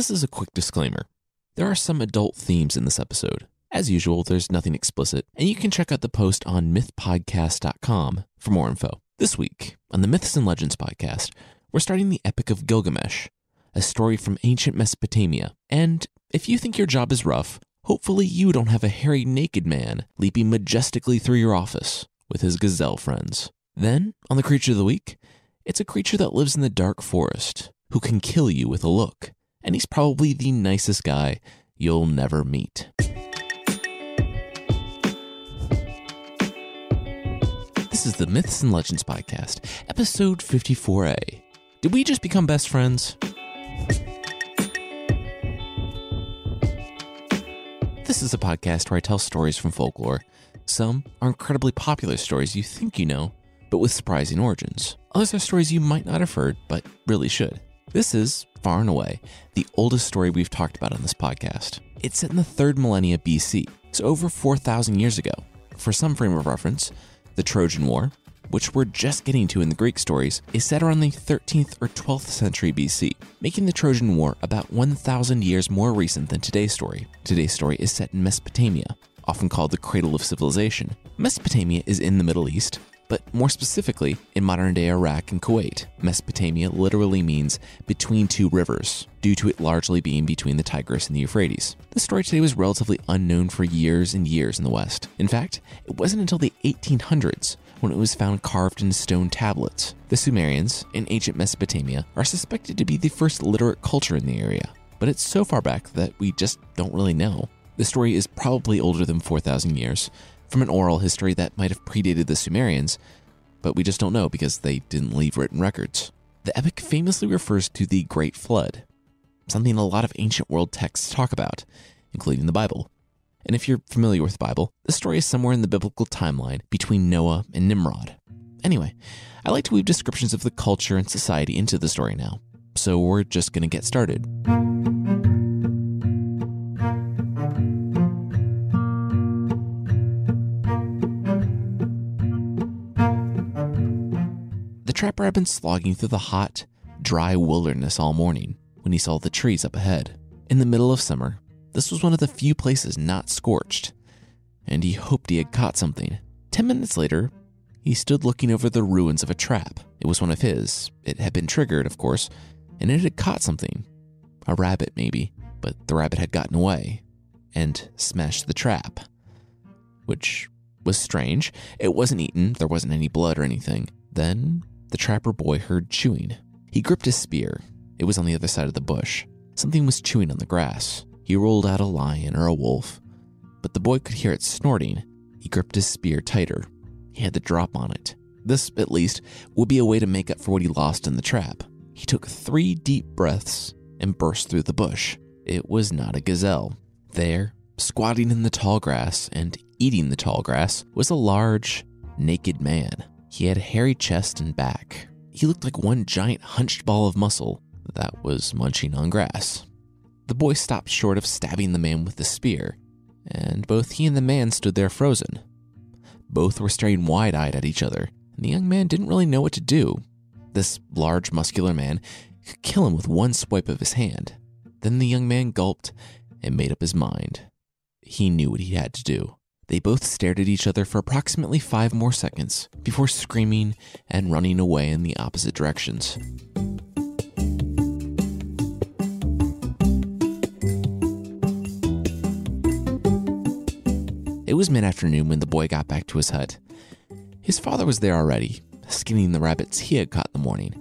This is a quick disclaimer. There are some adult themes in this episode. As usual, there's nothing explicit, and you can check out the post on mythpodcast.com for more info. This week, on the Myths and Legends podcast, we're starting the Epic of Gilgamesh, a story from ancient Mesopotamia. And if you think your job is rough, hopefully you don't have a hairy naked man leaping majestically through your office with his gazelle friends. Then, on the Creature of the Week, it's a creature that lives in the dark forest who can kill you with a look and he's probably the nicest guy you'll never meet. This is the Myths and Legends Podcast, episode 54A. Did we just become best friends? This is a podcast where I tell stories from folklore. Some are incredibly popular stories you think you know, but with surprising origins. Others are stories you might not have heard, but really should. This is, far and away, the oldest story we've talked about on this podcast. It's set in the third millennia BC, so over 4,000 years ago. For some frame of reference, the Trojan War, which we're just getting to in the Greek stories, is set around the 13th or 12th century BC, making the Trojan War about 1,000 years more recent than today's story. Today's story is set in Mesopotamia, often called the cradle of civilization. Mesopotamia is in the Middle East, but more specifically in modern day Iraq and Kuwait. Mesopotamia literally means between two rivers, due to it largely being between the Tigris and the Euphrates. The story today was relatively unknown for years and years in the West. In fact, it wasn't until the 1800s when it was found carved in stone tablets. The Sumerians, in ancient Mesopotamia, are suspected to be the first literate culture in the area, but it's so far back that we just don't really know. The story is probably older than 4,000 years, from an oral history that might have predated the Sumerians, but we just don't know because they didn't leave written records. The epic famously refers to the Great Flood, something a lot of ancient world texts talk about, including the Bible. And if you're familiar with the Bible, the story is somewhere in the biblical timeline between Noah and Nimrod. Anyway, I like to weave descriptions of the culture and society into the story now, so we're just going to get started. Trapper had been slogging through the hot, dry wilderness all morning when he saw the trees up ahead. In the middle of summer, this was one of the few places not scorched, and he hoped he had caught something. Ten minutes later, he stood looking over the ruins of a trap. It was one of his. It had been triggered, of course, and it had caught something. A rabbit, maybe, but the rabbit had gotten away and smashed the trap. Which was strange. It wasn't eaten, there wasn't any blood or anything. Then the trapper boy heard chewing. He gripped his spear. It was on the other side of the bush. Something was chewing on the grass. He rolled out a lion or a wolf, but the boy could hear it snorting. He gripped his spear tighter. He had the drop on it. This, at least, would be a way to make up for what he lost in the trap. He took three deep breaths and burst through the bush. It was not a gazelle. There, squatting in the tall grass and eating the tall grass, was a large, naked man. He had a hairy chest and back. He looked like one giant hunched ball of muscle that was munching on grass. The boy stopped short of stabbing the man with the spear, and both he and the man stood there frozen. Both were staring wide eyed at each other, and the young man didn't really know what to do. This large, muscular man could kill him with one swipe of his hand. Then the young man gulped and made up his mind. He knew what he had to do. They both stared at each other for approximately five more seconds before screaming and running away in the opposite directions. It was mid afternoon when the boy got back to his hut. His father was there already, skinning the rabbits he had caught in the morning.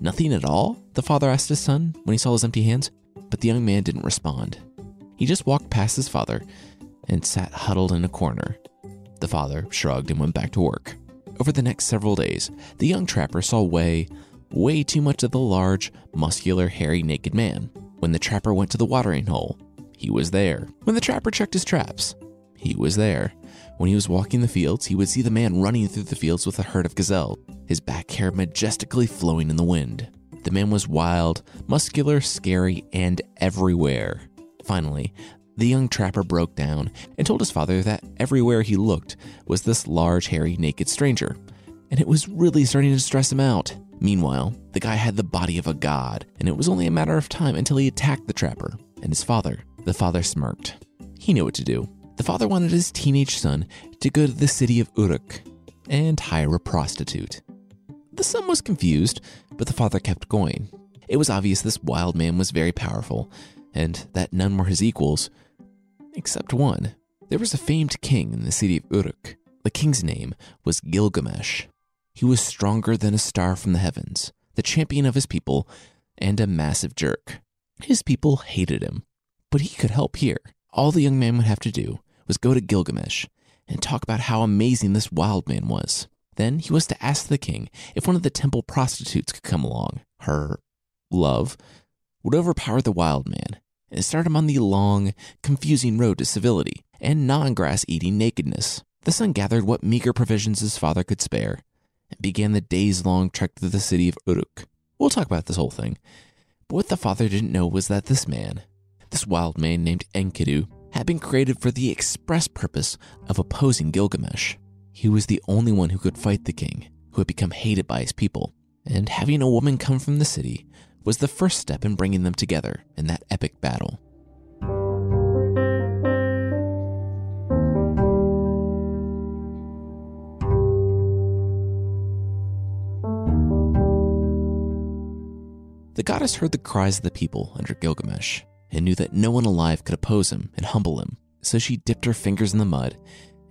Nothing at all? The father asked his son when he saw his empty hands, but the young man didn't respond. He just walked past his father and sat huddled in a corner. The father shrugged and went back to work. Over the next several days, the young trapper saw way, way too much of the large, muscular, hairy, naked man. When the trapper went to the watering hole, he was there. When the trapper checked his traps, he was there. When he was walking the fields, he would see the man running through the fields with a herd of gazelle, his back hair majestically flowing in the wind. The man was wild, muscular, scary, and everywhere. Finally, the young trapper broke down and told his father that everywhere he looked was this large, hairy, naked stranger, and it was really starting to stress him out. Meanwhile, the guy had the body of a god, and it was only a matter of time until he attacked the trapper and his father. The father smirked. He knew what to do. The father wanted his teenage son to go to the city of Uruk and hire a prostitute. The son was confused, but the father kept going. It was obvious this wild man was very powerful, and that none were his equals, except one. There was a famed king in the city of Uruk. The king's name was Gilgamesh. He was stronger than a star from the heavens, the champion of his people, and a massive jerk. His people hated him, but he could help here. All the young man would have to do was go to Gilgamesh and talk about how amazing this wild man was. Then he was to ask the king if one of the temple prostitutes could come along. Her love would overpower the wild man and start him on the long, confusing road to civility and non grass eating nakedness. The son gathered what meager provisions his father could spare and began the days long trek to the city of Uruk. We'll talk about this whole thing. But what the father didn't know was that this man, this wild man named Enkidu, had been created for the express purpose of opposing Gilgamesh. He was the only one who could fight the king, who had become hated by his people, and having a woman come from the city was the first step in bringing them together in that epic battle. The goddess heard the cries of the people under Gilgamesh and knew that no one alive could oppose him and humble him, so she dipped her fingers in the mud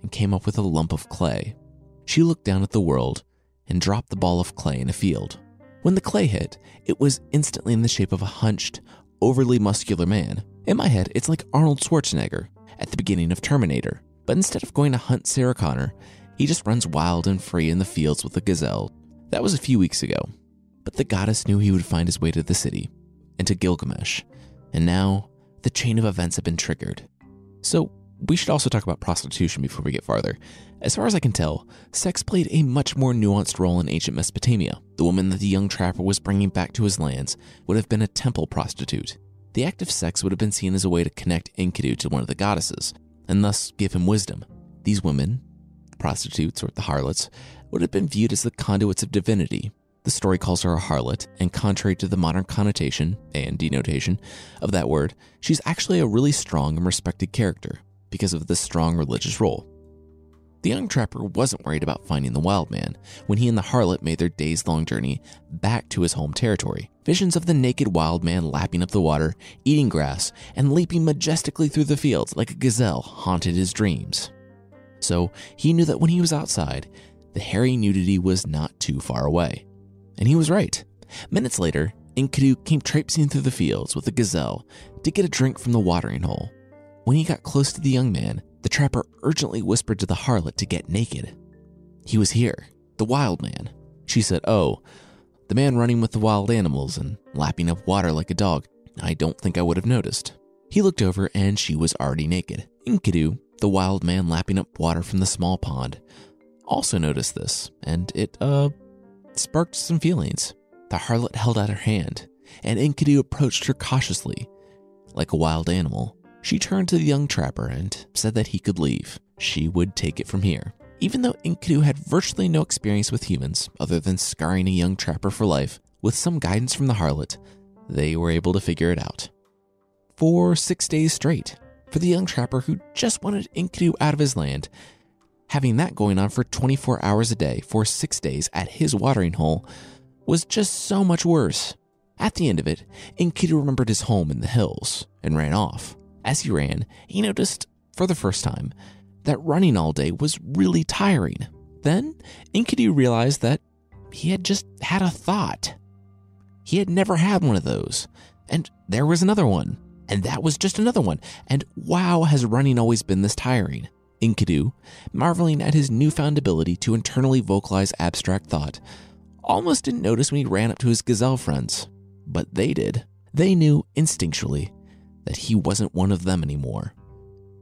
and came up with a lump of clay. She looked down at the world and dropped the ball of clay in a field. When the clay hit, it was instantly in the shape of a hunched, overly muscular man. In my head, it's like Arnold Schwarzenegger at the beginning of Terminator. But instead of going to hunt Sarah Connor, he just runs wild and free in the fields with a gazelle. That was a few weeks ago. But the goddess knew he would find his way to the city and to Gilgamesh. And now the chain of events have been triggered. So we should also talk about prostitution before we get farther. As far as I can tell, sex played a much more nuanced role in ancient Mesopotamia. The woman that the young trapper was bringing back to his lands would have been a temple prostitute. The act of sex would have been seen as a way to connect Enkidu to one of the goddesses, and thus give him wisdom. These women, the prostitutes or the harlots, would have been viewed as the conduits of divinity, the story calls her a harlot, and contrary to the modern connotation and denotation of that word, she's actually a really strong and respected character because of this strong religious role. The young trapper wasn't worried about finding the wild man when he and the harlot made their days long journey back to his home territory. Visions of the naked wild man lapping up the water, eating grass, and leaping majestically through the fields like a gazelle haunted his dreams. So he knew that when he was outside, the hairy nudity was not too far away. And he was right. Minutes later, Enkidu came traipsing through the fields with a gazelle to get a drink from the watering hole. When he got close to the young man, the trapper urgently whispered to the harlot to get naked. He was here, the wild man. She said, Oh, the man running with the wild animals and lapping up water like a dog. I don't think I would have noticed. He looked over and she was already naked. Enkidu, the wild man lapping up water from the small pond, also noticed this, and it, uh, sparked some feelings. The harlot held out her hand, and Enkidu approached her cautiously. Like a wild animal, she turned to the young trapper and said that he could leave. She would take it from here. Even though Enkidu had virtually no experience with humans other than scarring a young trapper for life, with some guidance from the harlot, they were able to figure it out. For six days straight, for the young trapper who just wanted Enkidu out of his land, Having that going on for 24 hours a day for six days at his watering hole was just so much worse. At the end of it, Enkidu remembered his home in the hills and ran off. As he ran, he noticed, for the first time, that running all day was really tiring. Then, Enkidu realized that he had just had a thought. He had never had one of those. And there was another one. And that was just another one. And wow, has running always been this tiring? Enkidu, marveling at his newfound ability to internally vocalize abstract thought, almost didn't notice when he ran up to his gazelle friends. But they did. They knew instinctually that he wasn't one of them anymore.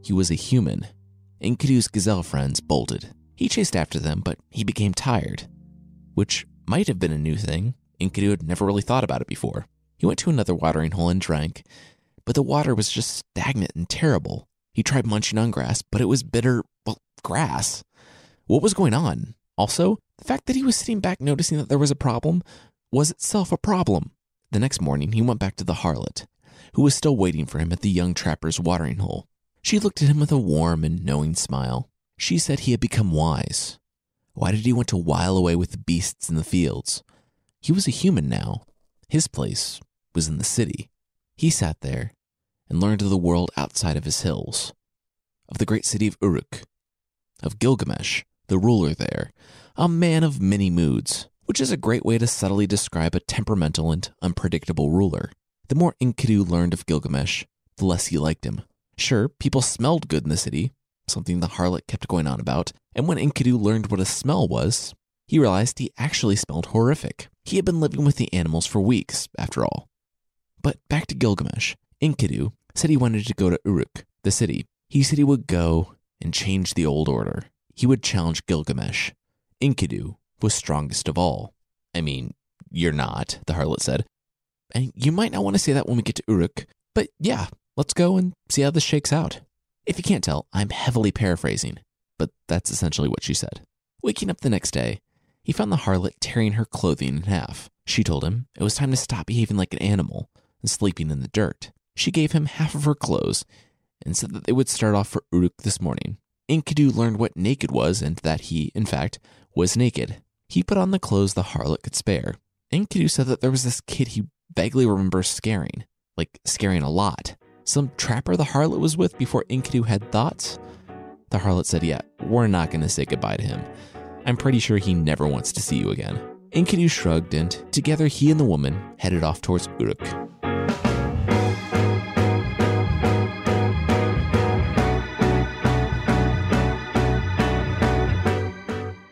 He was a human. Enkidu's gazelle friends bolted. He chased after them, but he became tired, which might have been a new thing. Enkidu had never really thought about it before. He went to another watering hole and drank, but the water was just stagnant and terrible. He tried munching on grass, but it was bitter, well, grass. What was going on? Also, the fact that he was sitting back noticing that there was a problem was itself a problem. The next morning, he went back to the harlot, who was still waiting for him at the young trapper's watering hole. She looked at him with a warm and knowing smile. She said he had become wise. Why did he want to while away with the beasts in the fields? He was a human now. His place was in the city. He sat there and learned of the world outside of his hills, of the great city of Uruk, of Gilgamesh, the ruler there, a man of many moods, which is a great way to subtly describe a temperamental and unpredictable ruler. The more Enkidu learned of Gilgamesh, the less he liked him. Sure, people smelled good in the city, something the harlot kept going on about, and when Enkidu learned what a smell was, he realized he actually smelled horrific. He had been living with the animals for weeks, after all. But back to Gilgamesh. Enkidu said he wanted to go to Uruk, the city. He said he would go and change the old order. He would challenge Gilgamesh. Enkidu was strongest of all. I mean, you're not, the harlot said. And you might not want to say that when we get to Uruk, but yeah, let's go and see how this shakes out. If you can't tell, I'm heavily paraphrasing, but that's essentially what she said. Waking up the next day, he found the harlot tearing her clothing in half. She told him it was time to stop behaving like an animal and sleeping in the dirt. She gave him half of her clothes and said that they would start off for Uruk this morning. Enkidu learned what naked was and that he, in fact, was naked. He put on the clothes the harlot could spare. Enkidu said that there was this kid he vaguely remembers scaring, like scaring a lot. Some trapper the harlot was with before Enkidu had thoughts? The harlot said, Yeah, we're not going to say goodbye to him. I'm pretty sure he never wants to see you again. Enkidu shrugged, and together he and the woman headed off towards Uruk.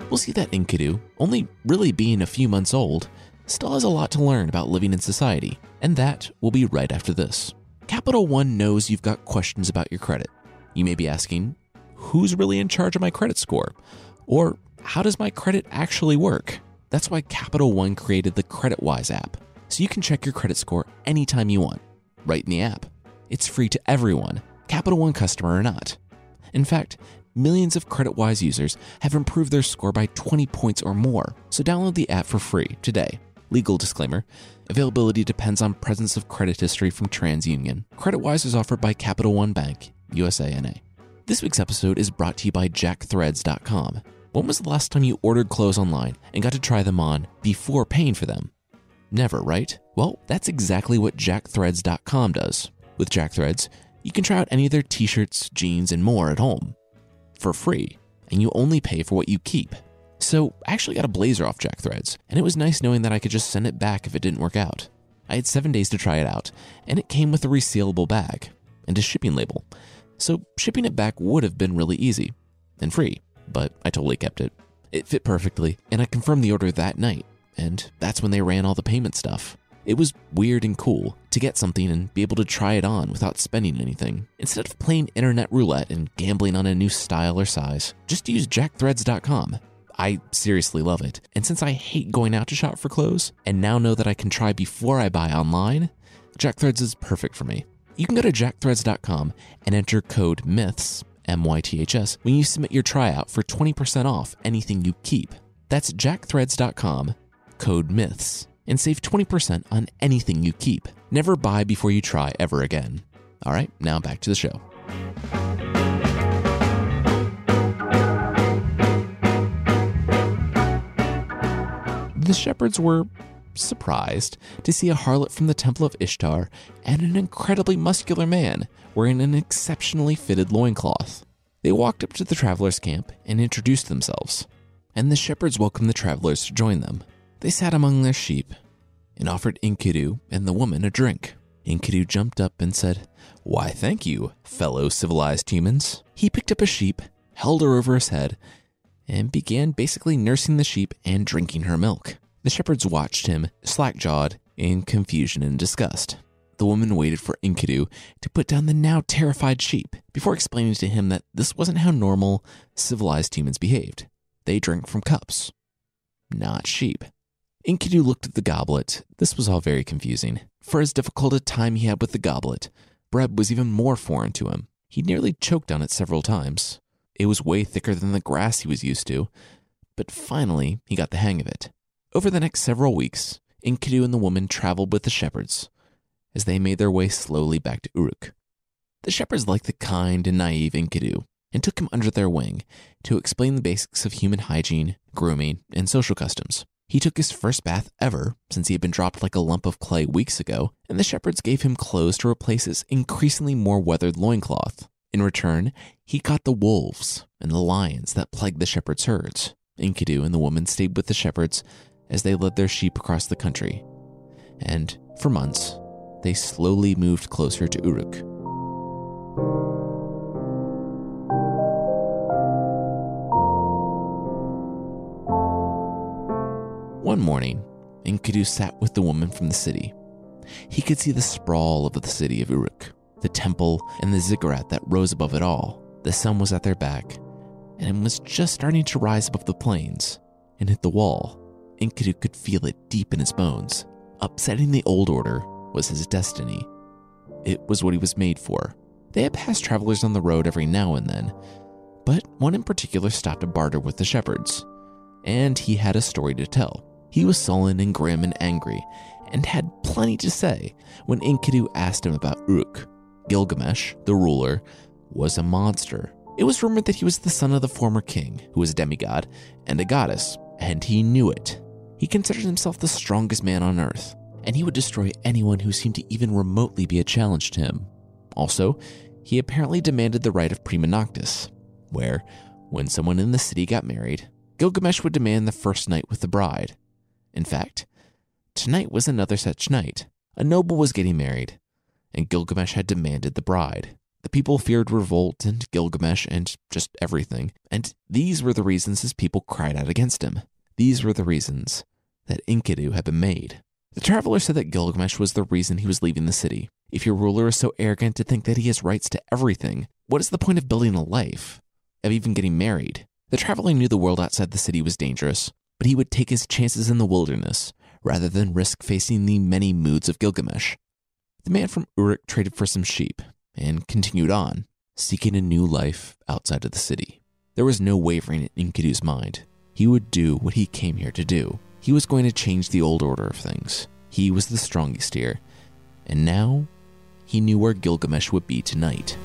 We'll see that Enkidu, only really being a few months old, still has a lot to learn about living in society, and that will be right after this. Capital One knows you've got questions about your credit. You may be asking, who's really in charge of my credit score? Or how does my credit actually work? That's why Capital One created the CreditWise app, so you can check your credit score anytime you want, right in the app. It's free to everyone, Capital One customer or not. In fact, millions of CreditWise users have improved their score by 20 points or more, so download the app for free today. Legal disclaimer availability depends on presence of credit history from TransUnion. CreditWise is offered by Capital One Bank, USANA. This week's episode is brought to you by JackThreads.com. When was the last time you ordered clothes online and got to try them on before paying for them? Never, right? Well, that's exactly what JackThreads.com does. With JackThreads, you can try out any of their t shirts, jeans, and more at home for free, and you only pay for what you keep. So I actually got a blazer off Jack Threads, and it was nice knowing that I could just send it back if it didn't work out. I had seven days to try it out, and it came with a resealable bag and a shipping label. So shipping it back would have been really easy and free, but I totally kept it. It fit perfectly, and I confirmed the order that night, and that's when they ran all the payment stuff. It was weird and cool to get something and be able to try it on without spending anything. Instead of playing internet roulette and gambling on a new style or size, just use jackthreads.com. I seriously love it. And since I hate going out to shop for clothes and now know that I can try before I buy online, JackThreads is perfect for me. You can go to jackthreads.com and enter code MYTHS, M Y T H S, when you submit your tryout for 20% off anything you keep. That's jackthreads.com, code MYTHS, and save 20% on anything you keep. Never buy before you try ever again. All right, now back to the show. The shepherds were surprised to see a harlot from the Temple of Ishtar and an incredibly muscular man wearing an exceptionally fitted loincloth. They walked up to the travelers' camp and introduced themselves, and the shepherds welcomed the travelers to join them. They sat among their sheep and offered Enkidu and the woman a drink. Enkidu jumped up and said, Why, thank you, fellow civilized humans. He picked up a sheep, held her over his head, and began basically nursing the sheep and drinking her milk. The shepherds watched him, slack jawed, in confusion and disgust. The woman waited for Enkidu to put down the now terrified sheep before explaining to him that this wasn't how normal, civilized humans behaved. They drank from cups, not sheep. Enkidu looked at the goblet. This was all very confusing. For as difficult a time he had with the goblet, bread was even more foreign to him. He nearly choked on it several times. It was way thicker than the grass he was used to, but finally he got the hang of it. Over the next several weeks, Enkidu and the woman traveled with the shepherds as they made their way slowly back to Uruk. The shepherds liked the kind and naive Enkidu and took him under their wing to explain the basics of human hygiene, grooming, and social customs. He took his first bath ever since he had been dropped like a lump of clay weeks ago, and the shepherds gave him clothes to replace his increasingly more weathered loincloth. In return, he caught the wolves and the lions that plagued the shepherds' herds. Enkidu and the woman stayed with the shepherds as they led their sheep across the country. And for months, they slowly moved closer to Uruk. One morning, Enkidu sat with the woman from the city. He could see the sprawl of the city of Uruk, the temple and the ziggurat that rose above it all. The sun was at their back, and it was just starting to rise above the plains and hit the wall. Enkidu could feel it deep in his bones. Upsetting the old order was his destiny. It was what he was made for. They had passed travelers on the road every now and then, but one in particular stopped to barter with the shepherds, and he had a story to tell. He was sullen and grim and angry, and had plenty to say when Enkidu asked him about Uruk. Gilgamesh, the ruler, was a monster. It was rumored that he was the son of the former king, who was a demigod and a goddess, and he knew it. He considered himself the strongest man on earth, and he would destroy anyone who seemed to even remotely be a challenge to him. Also, he apparently demanded the right of prima noctis, where, when someone in the city got married, Gilgamesh would demand the first night with the bride, in fact, tonight was another such night. A noble was getting married, and Gilgamesh had demanded the bride. The people feared revolt and Gilgamesh and just everything, and these were the reasons his people cried out against him. These were the reasons that Enkidu had been made. The traveler said that Gilgamesh was the reason he was leaving the city. If your ruler is so arrogant to think that he has rights to everything, what is the point of building a life? Of even getting married? The traveler knew the world outside the city was dangerous, but he would take his chances in the wilderness rather than risk facing the many moods of Gilgamesh. The man from Uruk traded for some sheep and continued on, seeking a new life outside of the city. There was no wavering in Enkidu's mind. He would do what he came here to do. He was going to change the old order of things. He was the strongest here, and now he knew where Gilgamesh would be tonight.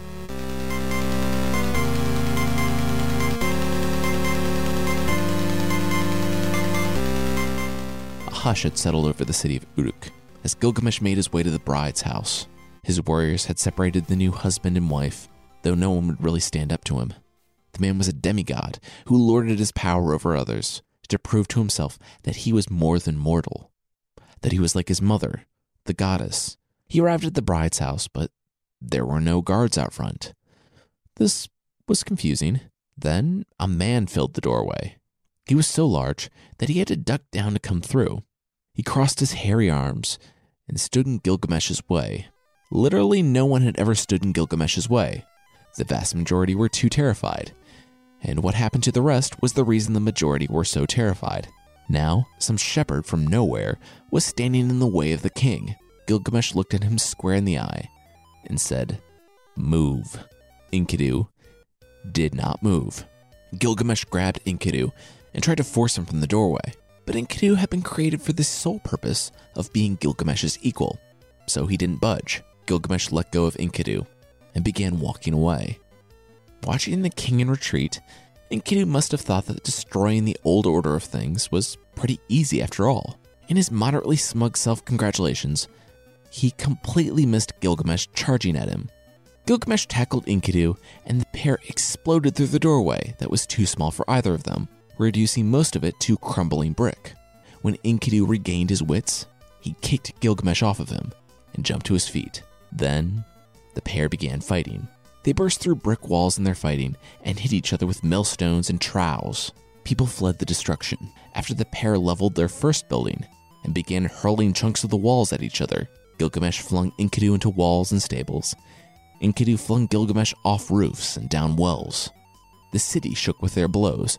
A hush had settled over the city of Uruk as Gilgamesh made his way to the bride's house. His warriors had separated the new husband and wife, though no one would really stand up to him. The man was a demigod who lorded his power over others to prove to himself that he was more than mortal, that he was like his mother, the goddess. He arrived at the bride's house, but there were no guards out front. This was confusing. Then a man filled the doorway. He was so large that he had to duck down to come through. He crossed his hairy arms and stood in Gilgamesh's way. Literally, no one had ever stood in Gilgamesh's way. The vast majority were too terrified. And what happened to the rest was the reason the majority were so terrified. Now, some shepherd from nowhere was standing in the way of the king. Gilgamesh looked at him square in the eye and said, Move. Enkidu did not move. Gilgamesh grabbed Enkidu and tried to force him from the doorway. But Enkidu had been created for the sole purpose of being Gilgamesh's equal, so he didn't budge. Gilgamesh let go of Enkidu and began walking away. Watching the king in retreat, Enkidu must have thought that destroying the old order of things was pretty easy after all. In his moderately smug self congratulations, he completely missed Gilgamesh charging at him. Gilgamesh tackled Enkidu, and the pair exploded through the doorway that was too small for either of them reducing most of it to crumbling brick. When Enkidu regained his wits, he kicked Gilgamesh off of him and jumped to his feet. Then, the pair began fighting. They burst through brick walls in their fighting and hit each other with millstones and trowels. People fled the destruction after the pair leveled their first building and began hurling chunks of the walls at each other. Gilgamesh flung Enkidu into walls and stables. Enkidu flung Gilgamesh off roofs and down wells. The city shook with their blows,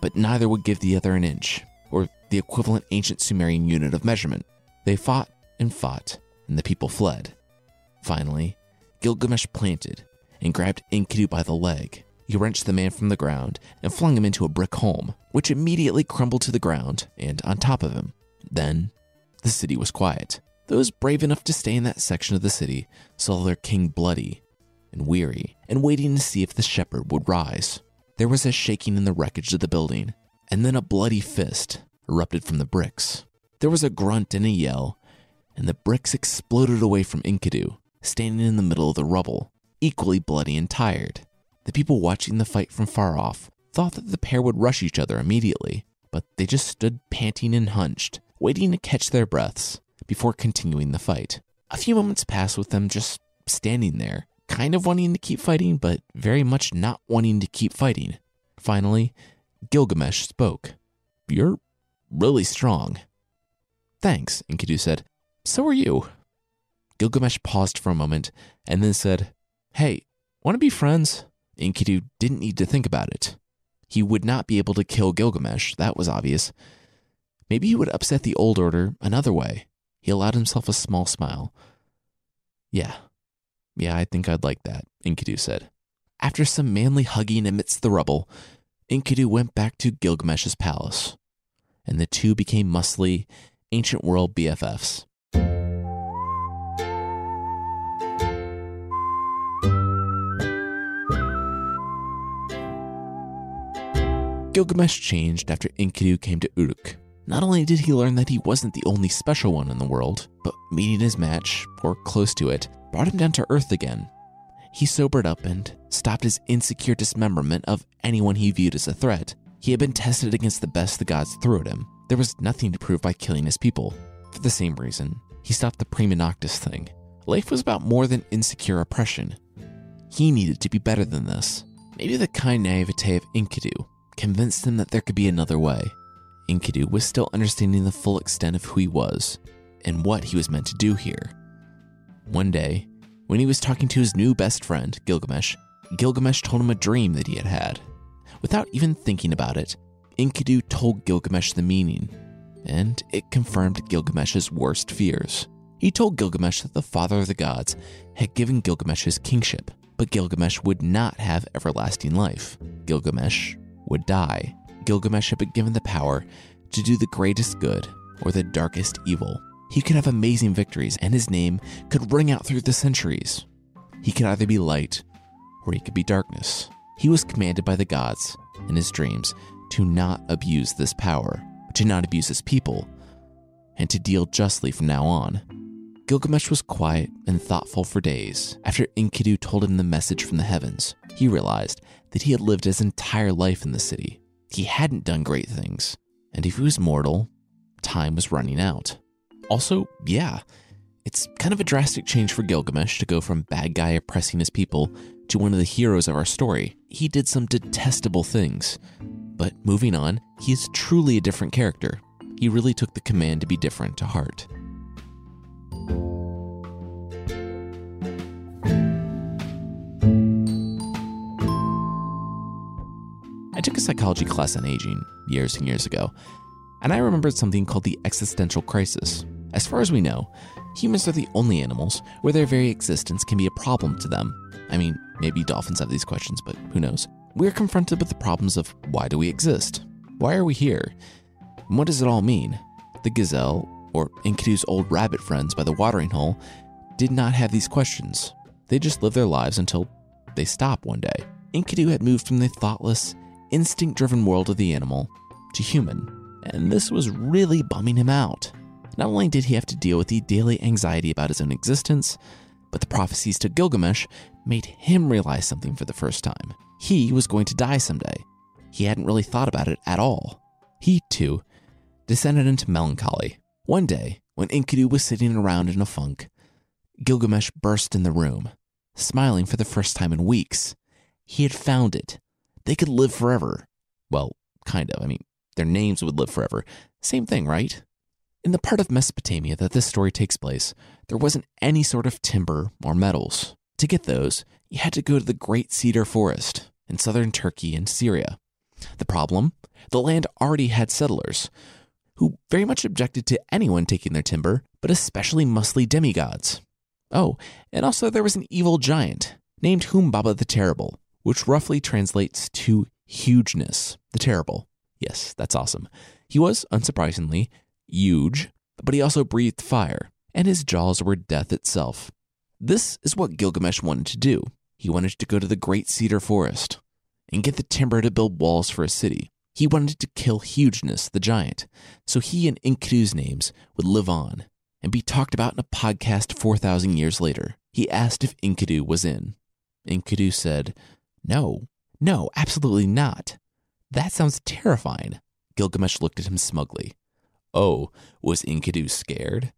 but neither would give the other an inch, or the equivalent ancient Sumerian unit of measurement. They fought and fought, and the people fled. Finally, Gilgamesh planted and grabbed Enkidu by the leg. He wrenched the man from the ground and flung him into a brick home, which immediately crumbled to the ground and on top of him. Then, the city was quiet. Those brave enough to stay in that section of the city saw their king bloody and weary and waiting to see if the shepherd would rise. There was a shaking in the wreckage of the building, and then a bloody fist erupted from the bricks. There was a grunt and a yell, and the bricks exploded away from Enkidu, standing in the middle of the rubble, equally bloody and tired. The people watching the fight from far off thought that the pair would rush each other immediately, but they just stood panting and hunched, waiting to catch their breaths before continuing the fight. A few moments passed with them just standing there, kind of wanting to keep fighting, but very much not wanting to keep fighting. Finally, Gilgamesh spoke. You're really strong. Thanks, Enkidu said. So are you. Gilgamesh paused for a moment and then said, Hey, want to be friends? Enkidu didn't need to think about it. He would not be able to kill Gilgamesh, that was obvious. Maybe he would upset the old order another way. He allowed himself a small smile. Yeah, yeah, I think I'd like that, Enkidu said. After some manly hugging amidst the rubble, Enkidu went back to Gilgamesh's palace, and the two became muscly, ancient world BFFs. Gilgamesh changed after Enkidu came to Uruk. Not only did he learn that he wasn't the only special one in the world, but meeting his match, or close to it, brought him down to earth again. He sobered up and stopped his insecure dismemberment of anyone he viewed as a threat. He had been tested against the best the gods threw at him. There was nothing to prove by killing his people. For the same reason, he stopped the prima noctis thing. Life was about more than insecure oppression. He needed to be better than this. Maybe the kind naivete of Enkidu convinced him that there could be another way. Enkidu was still understanding the full extent of who he was and what he was meant to do here. One day, when he was talking to his new best friend, Gilgamesh, Gilgamesh told him a dream that he had had. Without even thinking about it, Enkidu told Gilgamesh the meaning, and it confirmed Gilgamesh's worst fears. He told Gilgamesh that the father of the gods had given Gilgamesh his kingship, but Gilgamesh would not have everlasting life. Gilgamesh would die. Gilgamesh had been given the power to do the greatest good or the darkest evil. He could have amazing victories, and his name could ring out through the centuries. He could either be light or he could be darkness. He was commanded by the gods in his dreams to not abuse this power, to not abuse his people, and to deal justly from now on. Gilgamesh was quiet and thoughtful for days. After Enkidu told him the message from the heavens, he realized that he had lived his entire life in the city. He hadn't done great things, and if he was mortal, time was running out. Also, yeah, it's kind of a drastic change for Gilgamesh to go from bad guy oppressing his people to one of the heroes of our story. He did some detestable things. But moving on, he is truly a different character. He really took the command to be different to heart. Took a psychology class on aging years and years ago, and I remembered something called the existential crisis. As far as we know, humans are the only animals where their very existence can be a problem to them. I mean, maybe dolphins have these questions, but who knows? We're confronted with the problems of why do we exist? Why are we here? And what does it all mean? The gazelle, or Enkidu's old rabbit friends by the watering hole, did not have these questions. They just lived their lives until they stopped one day. Enkidu had moved from the thoughtless, instinct driven world of the animal to human, and this was really bumming him out. Not only did he have to deal with the daily anxiety about his own existence, but the prophecies to Gilgamesh made him realize something for the first time. He was going to die someday. He hadn't really thought about it at all. He, too, descended into melancholy. One day, when Enkidu was sitting around in a funk, Gilgamesh burst in the room, smiling for the first time in weeks. He had found it they could live forever. Well, kind of. I mean, their names would live forever. Same thing, right? In the part of Mesopotamia that this story takes place, there wasn't any sort of timber or metals. To get those, you had to go to the Great Cedar Forest in southern Turkey and Syria. The problem? The land already had settlers who very much objected to anyone taking their timber, but especially muscly demigods. Oh, and also there was an evil giant named Humbaba the Terrible which roughly translates to hugeness, the terrible. Yes, that's awesome. He was, unsurprisingly, huge, but he also breathed fire, and his jaws were death itself. This is what Gilgamesh wanted to do. He wanted to go to the great cedar forest and get the timber to build walls for a city. He wanted to kill Hugeness, the giant, so he and Enkidu's names would live on and be talked about in a podcast 4,000 years later. He asked if Enkidu was in. Enkidu said, No, no, absolutely not. That sounds terrifying. Gilgamesh looked at him smugly. Oh, was Enkidu scared?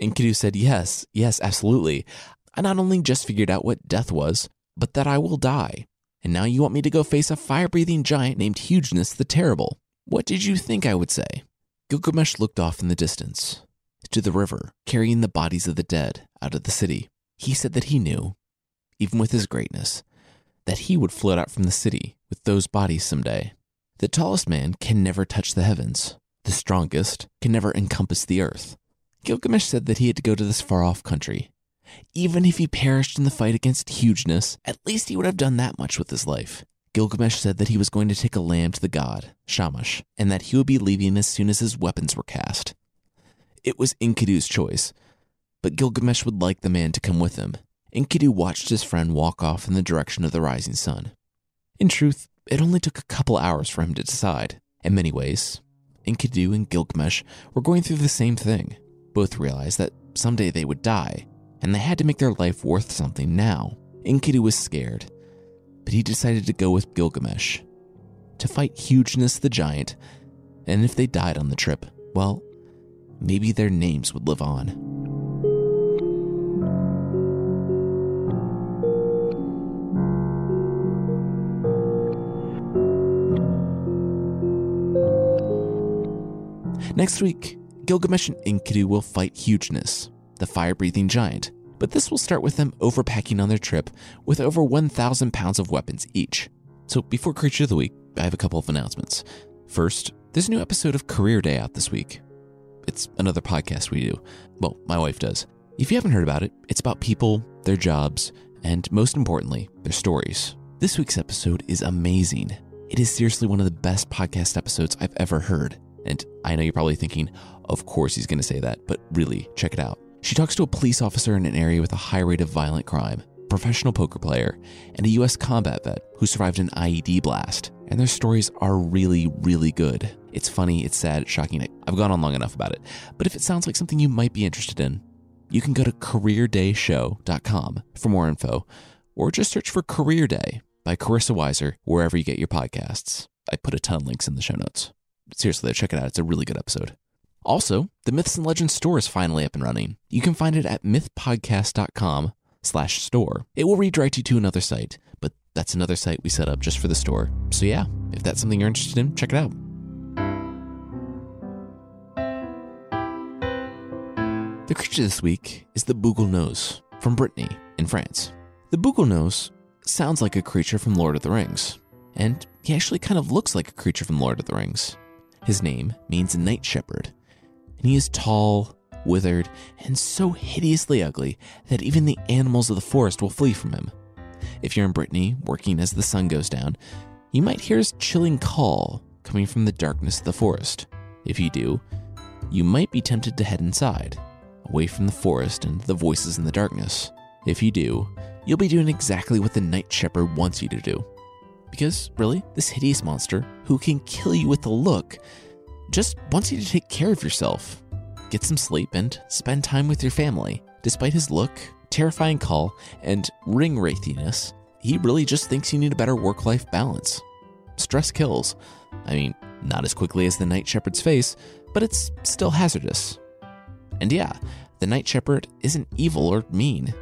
Enkidu said, Yes, yes, absolutely. I not only just figured out what death was, but that I will die. And now you want me to go face a fire breathing giant named Hugeness the Terrible. What did you think I would say? Gilgamesh looked off in the distance to the river, carrying the bodies of the dead out of the city. He said that he knew, even with his greatness, that he would float out from the city with those bodies someday. The tallest man can never touch the heavens, the strongest can never encompass the earth. Gilgamesh said that he had to go to this far off country. Even if he perished in the fight against hugeness, at least he would have done that much with his life. Gilgamesh said that he was going to take a lamb to the god, Shamash, and that he would be leaving as soon as his weapons were cast. It was Enkidu's choice, but Gilgamesh would like the man to come with him. Enkidu watched his friend walk off in the direction of the rising sun. In truth, it only took a couple hours for him to decide. In many ways, Enkidu and Gilgamesh were going through the same thing. Both realized that someday they would die, and they had to make their life worth something now. Enkidu was scared, but he decided to go with Gilgamesh to fight Hugeness the giant, and if they died on the trip, well, maybe their names would live on. Next week, Gilgamesh and Enkidu will fight Hugeness, the fire breathing giant, but this will start with them overpacking on their trip with over 1,000 pounds of weapons each. So before Creature of the Week, I have a couple of announcements. First, there's a new episode of Career Day out this week. It's another podcast we do. Well, my wife does. If you haven't heard about it, it's about people, their jobs, and most importantly, their stories. This week's episode is amazing. It is seriously one of the best podcast episodes I've ever heard. And I know you're probably thinking, of course he's going to say that, but really, check it out. She talks to a police officer in an area with a high rate of violent crime, professional poker player, and a US combat vet who survived an IED blast. And their stories are really, really good. It's funny, it's sad, it's shocking. I've gone on long enough about it. But if it sounds like something you might be interested in, you can go to careerdayshow.com for more info, or just search for Career Day by Carissa Weiser wherever you get your podcasts. I put a ton of links in the show notes. Seriously, check it out. It's a really good episode. Also, the Myths and Legends store is finally up and running. You can find it at mythpodcast.com slash store. It will redirect you to another site, but that's another site we set up just for the store. So yeah, if that's something you're interested in, check it out. The creature this week is the Bugul Noz from Brittany in France. The Bugul Noz sounds like a creature from Lord of the Rings, and he actually kind of looks like a creature from Lord of the Rings. His name means Night Shepherd, and he is tall, withered, and so hideously ugly that even the animals of the forest will flee from him. If you're in Brittany, working as the sun goes down, you might hear his chilling call coming from the darkness of the forest. If you do, you might be tempted to head inside, away from the forest and the voices in the darkness. If you do, you'll be doing exactly what the Night Shepherd wants you to do. Because, really, this hideous monster, who can kill you with a look, just wants you to take care of yourself, get some sleep, and spend time with your family. Despite his look, terrifying call, and ring wraithiness, he really just thinks you need a better work life balance. Stress kills. I mean, not as quickly as the Night Shepherd's face, but it's still hazardous. And yeah, the Night Shepherd isn't evil or mean.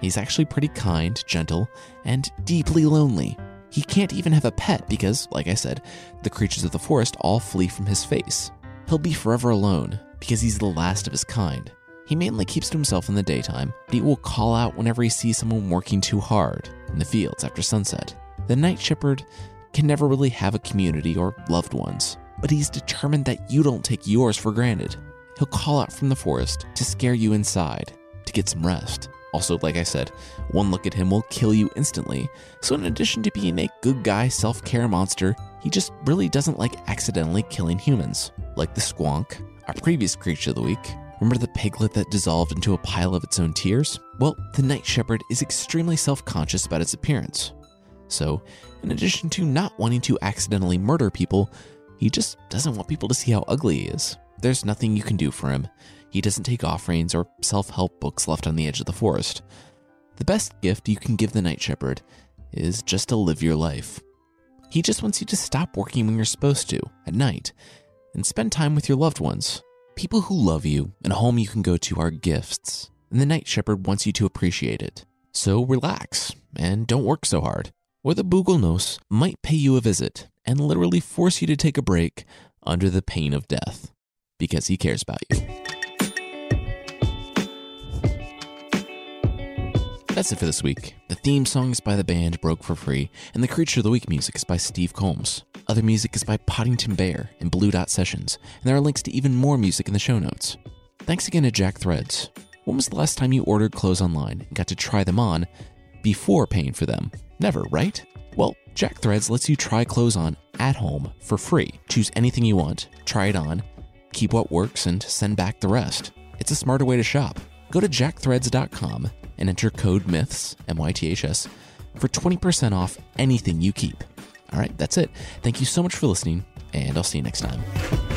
He's actually pretty kind, gentle, and deeply lonely. He can't even have a pet because, like I said, the creatures of the forest all flee from his face. He'll be forever alone because he's the last of his kind. He mainly keeps to himself in the daytime, but he will call out whenever he sees someone working too hard in the fields after sunset. The Night Shepherd can never really have a community or loved ones, but he's determined that you don't take yours for granted. He'll call out from the forest to scare you inside to get some rest. Also, like I said, one look at him will kill you instantly. So, in addition to being a good guy self care monster, he just really doesn't like accidentally killing humans. Like the squonk, Our previous creature of the week, remember the piglet that dissolved into a pile of its own tears? Well, the night shepherd is extremely self conscious about its appearance. So, in addition to not wanting to accidentally murder people, he just doesn't want people to see how ugly he is. There's nothing you can do for him. He doesn't take offerings or self help books left on the edge of the forest. The best gift you can give the night shepherd is just to live your life. He just wants you to stop working when you're supposed to, at night, and spend time with your loved ones. People who love you and a home you can go to are gifts, and the night shepherd wants you to appreciate it. So relax and don't work so hard, or the Bugul Noz might pay you a visit and literally force you to take a break under the pain of death because he cares about you. That's it for this week. The theme song is by the band Broke for Free, and the Creature of the Week music is by Steve Combs. Other music is by Podington Bear and Blue Dot Sessions, and there are links to even more music in the show notes. Thanks again to Jack Threads. When was the last time you ordered clothes online and got to try them on before paying for them? Never, right? Well, Jack Threads lets you try clothes on at home for free. Choose anything you want, try it on, keep what works, and send back the rest. It's a smarter way to shop. Go to jackthreads.com and enter code MYTHS, M Y T H S, for 20% off anything you keep. All right, that's it. Thank you so much for listening, and I'll see you next time.